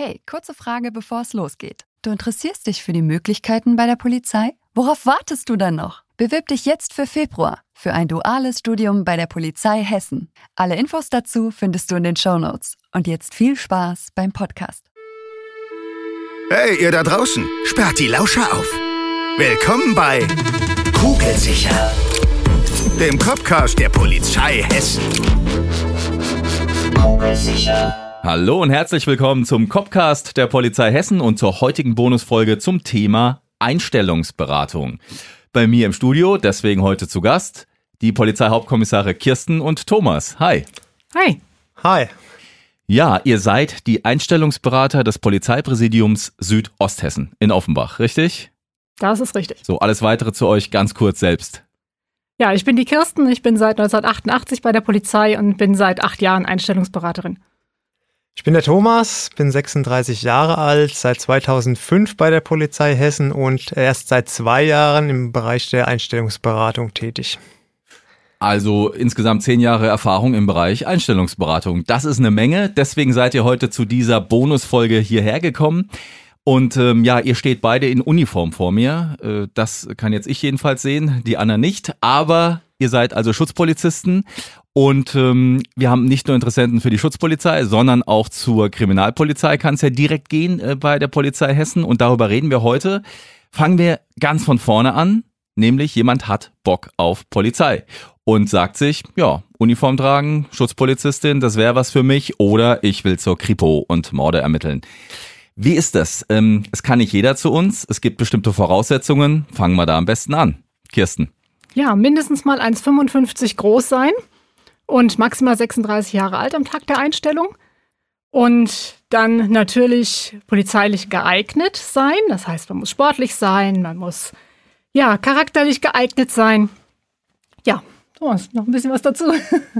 Hey, kurze Frage, bevor es losgeht. Du interessierst dich für die Möglichkeiten bei der Polizei? Worauf wartest du dann noch? Bewirb dich jetzt für Februar für ein duales Studium bei der Polizei Hessen. Alle Infos dazu findest du in den Show Notes. Und jetzt viel Spaß beim Podcast. Hey, ihr da draußen, sperrt die Lauscher auf. Willkommen bei Kugelsicher, dem Copcast der Polizei Hessen. Kugelsicher. Hallo und herzlich willkommen zum Copcast der Polizei Hessen und zur heutigen Bonusfolge zum Thema Einstellungsberatung. Bei mir im Studio, deswegen heute zu Gast, die Polizeihauptkommissare Kirsten und Thomas. Hi. Hi. Hi. Ja, ihr seid die Einstellungsberater des Polizeipräsidiums Südosthessen in Offenbach, richtig? Das ist richtig. So, alles weitere zu euch ganz kurz selbst. Ja, ich bin die Kirsten, ich bin seit 1988 bei der Polizei und bin seit acht Jahren Einstellungsberaterin. Ich bin der Thomas, bin 36 Jahre alt, seit 2005 bei der Polizei Hessen und erst seit zwei Jahren im Bereich der Einstellungsberatung tätig. Also insgesamt zehn Jahre Erfahrung im Bereich Einstellungsberatung. Das ist eine Menge. Deswegen seid ihr heute zu dieser Bonusfolge hierher gekommen. Und ähm, ja, ihr steht beide in Uniform vor mir. Äh, das kann jetzt ich jedenfalls sehen, die Anna nicht. Aber ihr seid also Schutzpolizisten und ähm, wir haben nicht nur Interessenten für die Schutzpolizei, sondern auch zur Kriminalpolizei kann es ja direkt gehen äh, bei der Polizei Hessen. Und darüber reden wir heute. Fangen wir ganz von vorne an, nämlich jemand hat Bock auf Polizei und sagt sich, ja, Uniform tragen, Schutzpolizistin, das wäre was für mich oder ich will zur Kripo und Morde ermitteln. Wie ist das? Ähm, es kann nicht jeder zu uns, es gibt bestimmte Voraussetzungen. Fangen wir da am besten an. Kirsten. Ja, mindestens mal 1,55 groß sein und maximal 36 Jahre alt am Tag der Einstellung. Und dann natürlich polizeilich geeignet sein. Das heißt, man muss sportlich sein, man muss ja charakterlich geeignet sein. Ja, Thomas, noch ein bisschen was dazu.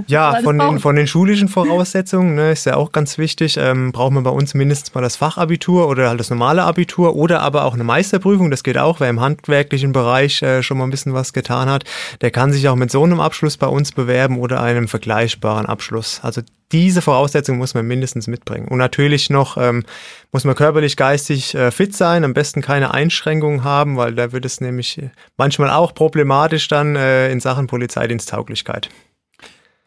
Ja, von den, von den schulischen Voraussetzungen ne, ist ja auch ganz wichtig. Ähm, braucht man bei uns mindestens mal das Fachabitur oder halt das normale Abitur oder aber auch eine Meisterprüfung. Das geht auch. Wer im handwerklichen Bereich äh, schon mal ein bisschen was getan hat, der kann sich auch mit so einem Abschluss bei uns bewerben oder einem vergleichbaren Abschluss. Also diese Voraussetzungen muss man mindestens mitbringen. Und natürlich noch ähm, muss man körperlich, geistig äh, fit sein, am besten keine Einschränkungen haben, weil da wird es nämlich manchmal auch problematisch dann äh, in Sachen Polizeidiensttauglichkeit.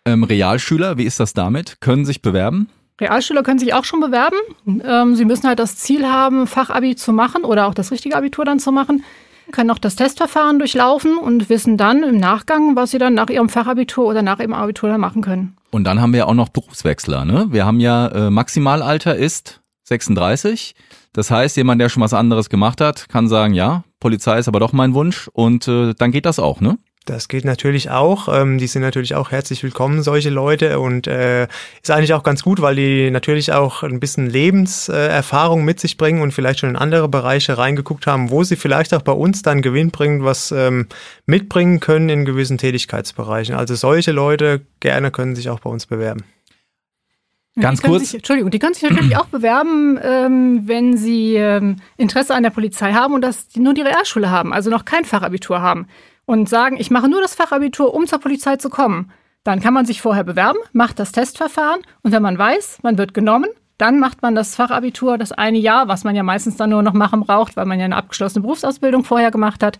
Ähm, Realschüler, wie ist das damit? Können sich bewerben? Realschüler können sich auch schon bewerben. Ähm, sie müssen halt das Ziel haben, Fachabi zu machen oder auch das richtige Abitur dann zu machen können auch das Testverfahren durchlaufen und wissen dann im Nachgang, was sie dann nach ihrem Fachabitur oder nach ihrem Abitur dann machen können. Und dann haben wir auch noch Berufswechsler. Ne? Wir haben ja äh, Maximalalter ist 36. Das heißt, jemand, der schon was anderes gemacht hat, kann sagen, ja, Polizei ist aber doch mein Wunsch und äh, dann geht das auch, ne? Das geht natürlich auch. Ähm, die sind natürlich auch herzlich willkommen, solche Leute. Und äh, ist eigentlich auch ganz gut, weil die natürlich auch ein bisschen Lebenserfahrung mit sich bringen und vielleicht schon in andere Bereiche reingeguckt haben, wo sie vielleicht auch bei uns dann gewinnbringend was ähm, mitbringen können in gewissen Tätigkeitsbereichen. Also solche Leute gerne können sich auch bei uns bewerben. Ganz kurz. Sich, Entschuldigung, die können sich natürlich auch bewerben, ähm, wenn sie ähm, Interesse an der Polizei haben und das nur die Realschule haben, also noch kein Fachabitur haben und sagen, ich mache nur das Fachabitur, um zur Polizei zu kommen, dann kann man sich vorher bewerben, macht das Testverfahren und wenn man weiß, man wird genommen, dann macht man das Fachabitur das eine Jahr, was man ja meistens dann nur noch machen braucht, weil man ja eine abgeschlossene Berufsausbildung vorher gemacht hat.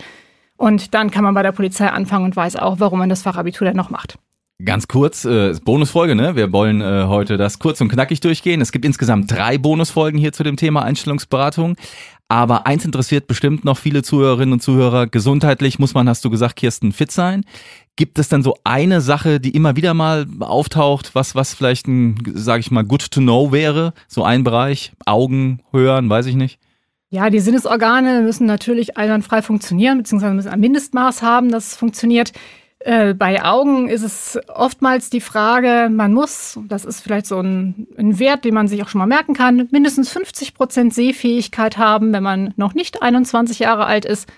Und dann kann man bei der Polizei anfangen und weiß auch, warum man das Fachabitur dann noch macht. Ganz kurz, äh, Bonusfolge, ne? Wir wollen äh, heute das kurz und knackig durchgehen. Es gibt insgesamt drei Bonusfolgen hier zu dem Thema Einstellungsberatung. Aber eins interessiert bestimmt noch viele Zuhörerinnen und Zuhörer. Gesundheitlich muss man, hast du gesagt, Kirsten, fit sein. Gibt es denn so eine Sache, die immer wieder mal auftaucht, was, was vielleicht ein, sage ich mal, good to know wäre? So ein Bereich, Augen, Hören, weiß ich nicht. Ja, die Sinnesorgane müssen natürlich einwandfrei funktionieren, beziehungsweise müssen ein Mindestmaß haben, dass es funktioniert. Äh, bei Augen ist es oftmals die Frage, man muss, das ist vielleicht so ein, ein Wert, den man sich auch schon mal merken kann, mindestens 50 Prozent Sehfähigkeit haben, wenn man noch nicht 21 Jahre alt ist,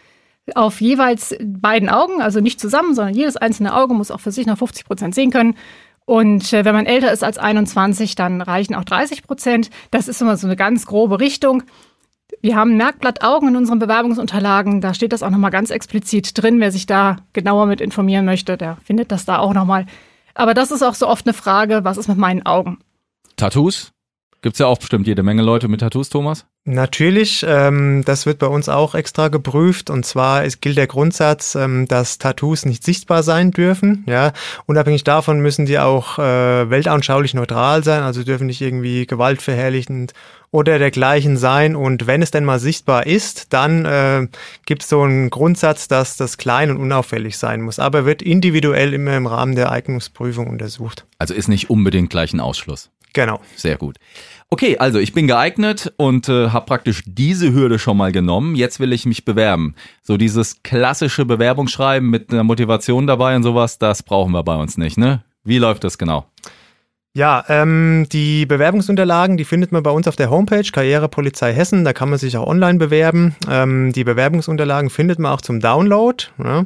auf jeweils beiden Augen, also nicht zusammen, sondern jedes einzelne Auge muss auch für sich noch 50 Prozent sehen können. Und äh, wenn man älter ist als 21, dann reichen auch 30 Prozent. Das ist immer so eine ganz grobe Richtung. Wir haben Merkblatt Augen in unseren Bewerbungsunterlagen. Da steht das auch nochmal ganz explizit drin. Wer sich da genauer mit informieren möchte, der findet das da auch nochmal. Aber das ist auch so oft eine Frage, was ist mit meinen Augen? Tattoos? Gibt es ja auch bestimmt jede Menge Leute mit Tattoos, Thomas? Natürlich, ähm, das wird bei uns auch extra geprüft. Und zwar es gilt der Grundsatz, ähm, dass Tattoos nicht sichtbar sein dürfen. Ja, unabhängig davon müssen die auch äh, weltanschaulich neutral sein, also dürfen nicht irgendwie gewaltverherrlichend oder dergleichen sein. Und wenn es denn mal sichtbar ist, dann äh, gibt es so einen Grundsatz, dass das klein und unauffällig sein muss. Aber wird individuell immer im Rahmen der Eignungsprüfung untersucht. Also ist nicht unbedingt gleich ein Ausschluss. Genau. Sehr gut. Okay, also ich bin geeignet und äh, habe praktisch diese Hürde schon mal genommen. Jetzt will ich mich bewerben. So dieses klassische Bewerbungsschreiben mit einer Motivation dabei und sowas, das brauchen wir bei uns nicht, ne? Wie läuft das genau? Ja, ähm, die Bewerbungsunterlagen, die findet man bei uns auf der Homepage Karrierepolizei Hessen. Da kann man sich auch online bewerben. Ähm, die Bewerbungsunterlagen findet man auch zum Download. Ja.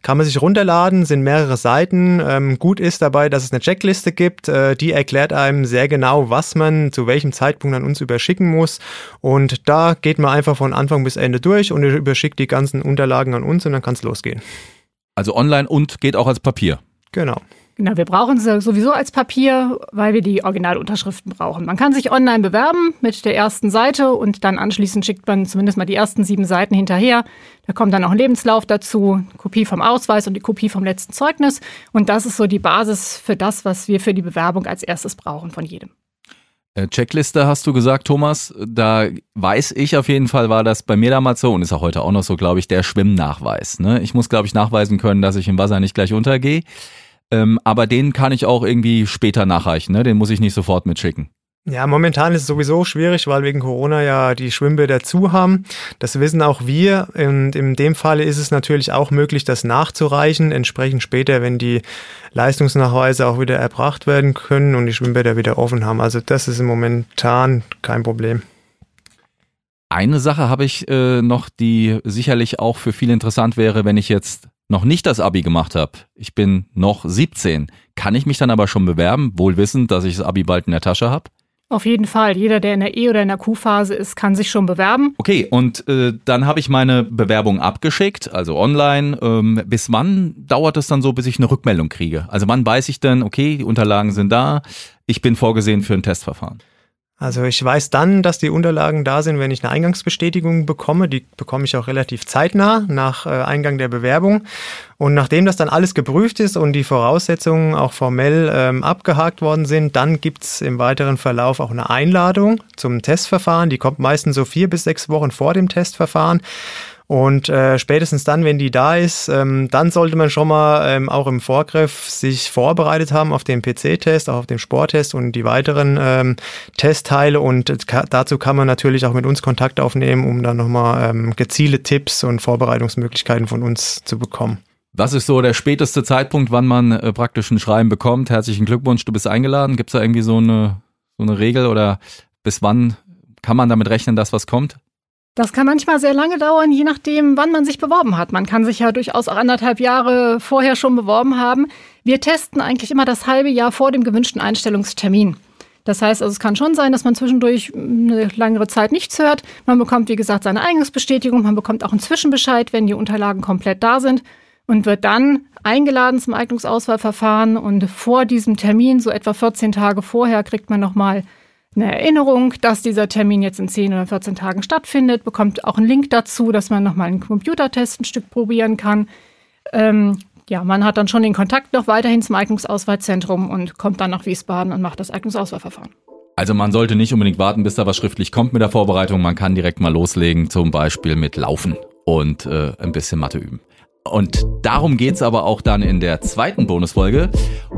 Kann man sich runterladen, sind mehrere Seiten. Ähm, gut ist dabei, dass es eine Checkliste gibt. Äh, die erklärt einem sehr genau, was man zu welchem Zeitpunkt an uns überschicken muss. Und da geht man einfach von Anfang bis Ende durch und überschickt die ganzen Unterlagen an uns und dann kann es losgehen. Also online und geht auch als Papier. Genau. Genau, wir brauchen sie sowieso als Papier, weil wir die Originalunterschriften brauchen. Man kann sich online bewerben mit der ersten Seite und dann anschließend schickt man zumindest mal die ersten sieben Seiten hinterher. Da kommt dann auch ein Lebenslauf dazu, Kopie vom Ausweis und die Kopie vom letzten Zeugnis. Und das ist so die Basis für das, was wir für die Bewerbung als erstes brauchen von jedem. Äh, Checkliste hast du gesagt, Thomas. Da weiß ich auf jeden Fall, war das bei mir damals so und ist auch heute auch noch so, glaube ich, der Schwimmnachweis. Ne? Ich muss, glaube ich, nachweisen können, dass ich im Wasser nicht gleich untergehe. Ähm, aber den kann ich auch irgendwie später nachreichen, ne? Den muss ich nicht sofort mitschicken. Ja, momentan ist es sowieso schwierig, weil wegen Corona ja die Schwimmbäder zu haben. Das wissen auch wir. Und in dem Falle ist es natürlich auch möglich, das nachzureichen, entsprechend später, wenn die Leistungsnachweise auch wieder erbracht werden können und die Schwimmbäder wieder offen haben. Also das ist momentan kein Problem. Eine Sache habe ich äh, noch, die sicherlich auch für viele interessant wäre, wenn ich jetzt noch nicht das Abi gemacht habe, ich bin noch 17, kann ich mich dann aber schon bewerben, wohl wissend, dass ich das Abi bald in der Tasche habe? Auf jeden Fall. Jeder, der in der E- oder in der Q-Phase ist, kann sich schon bewerben. Okay, und äh, dann habe ich meine Bewerbung abgeschickt, also online. Ähm, bis wann dauert es dann so, bis ich eine Rückmeldung kriege? Also wann weiß ich denn, okay, die Unterlagen sind da, ich bin vorgesehen für ein Testverfahren? Also ich weiß dann, dass die Unterlagen da sind, wenn ich eine Eingangsbestätigung bekomme. Die bekomme ich auch relativ zeitnah nach äh, Eingang der Bewerbung. Und nachdem das dann alles geprüft ist und die Voraussetzungen auch formell ähm, abgehakt worden sind, dann gibt's im weiteren Verlauf auch eine Einladung zum Testverfahren. Die kommt meistens so vier bis sechs Wochen vor dem Testverfahren. Und äh, spätestens dann, wenn die da ist, ähm, dann sollte man schon mal ähm, auch im Vorgriff sich vorbereitet haben auf den PC-Test, auch auf den Sporttest und die weiteren ähm, Testteile. Und dazu kann man natürlich auch mit uns Kontakt aufnehmen, um dann nochmal ähm, gezielte Tipps und Vorbereitungsmöglichkeiten von uns zu bekommen. Was ist so der späteste Zeitpunkt, wann man äh, praktisch ein Schreiben bekommt? Herzlichen Glückwunsch, du bist eingeladen. Gibt es da irgendwie so eine, so eine Regel oder bis wann kann man damit rechnen, dass was kommt? Das kann manchmal sehr lange dauern, je nachdem, wann man sich beworben hat. Man kann sich ja durchaus auch anderthalb Jahre vorher schon beworben haben. Wir testen eigentlich immer das halbe Jahr vor dem gewünschten Einstellungstermin. Das heißt, also es kann schon sein, dass man zwischendurch eine längere Zeit nichts hört. Man bekommt, wie gesagt, seine Eingangsbestätigung. Man bekommt auch einen Zwischenbescheid, wenn die Unterlagen komplett da sind und wird dann eingeladen zum Eignungsauswahlverfahren. Und vor diesem Termin, so etwa 14 Tage vorher, kriegt man nochmal eine Erinnerung, dass dieser Termin jetzt in 10 oder 14 Tagen stattfindet, bekommt auch einen Link dazu, dass man nochmal einen Computertest ein Stück probieren kann. Ähm, ja, man hat dann schon den Kontakt noch weiterhin zum Eignungsauswahlzentrum und kommt dann nach Wiesbaden und macht das Eignungsauswahlverfahren. Also man sollte nicht unbedingt warten, bis da was schriftlich kommt mit der Vorbereitung. Man kann direkt mal loslegen, zum Beispiel mit Laufen und äh, ein bisschen Mathe üben. Und darum geht's aber auch dann in der zweiten Bonusfolge.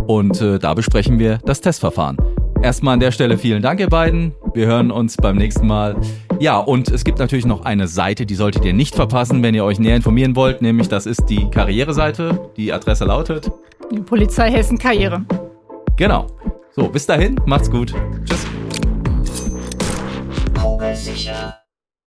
Und äh, da besprechen wir das Testverfahren. Erstmal an der Stelle vielen Dank, ihr beiden. Wir hören uns beim nächsten Mal. Ja, und es gibt natürlich noch eine Seite, die solltet ihr nicht verpassen, wenn ihr euch näher informieren wollt, nämlich das ist die Karriereseite. Die Adresse lautet Polizei Hessen Karriere. Genau. So, bis dahin, macht's gut. Tschüss. Sicher.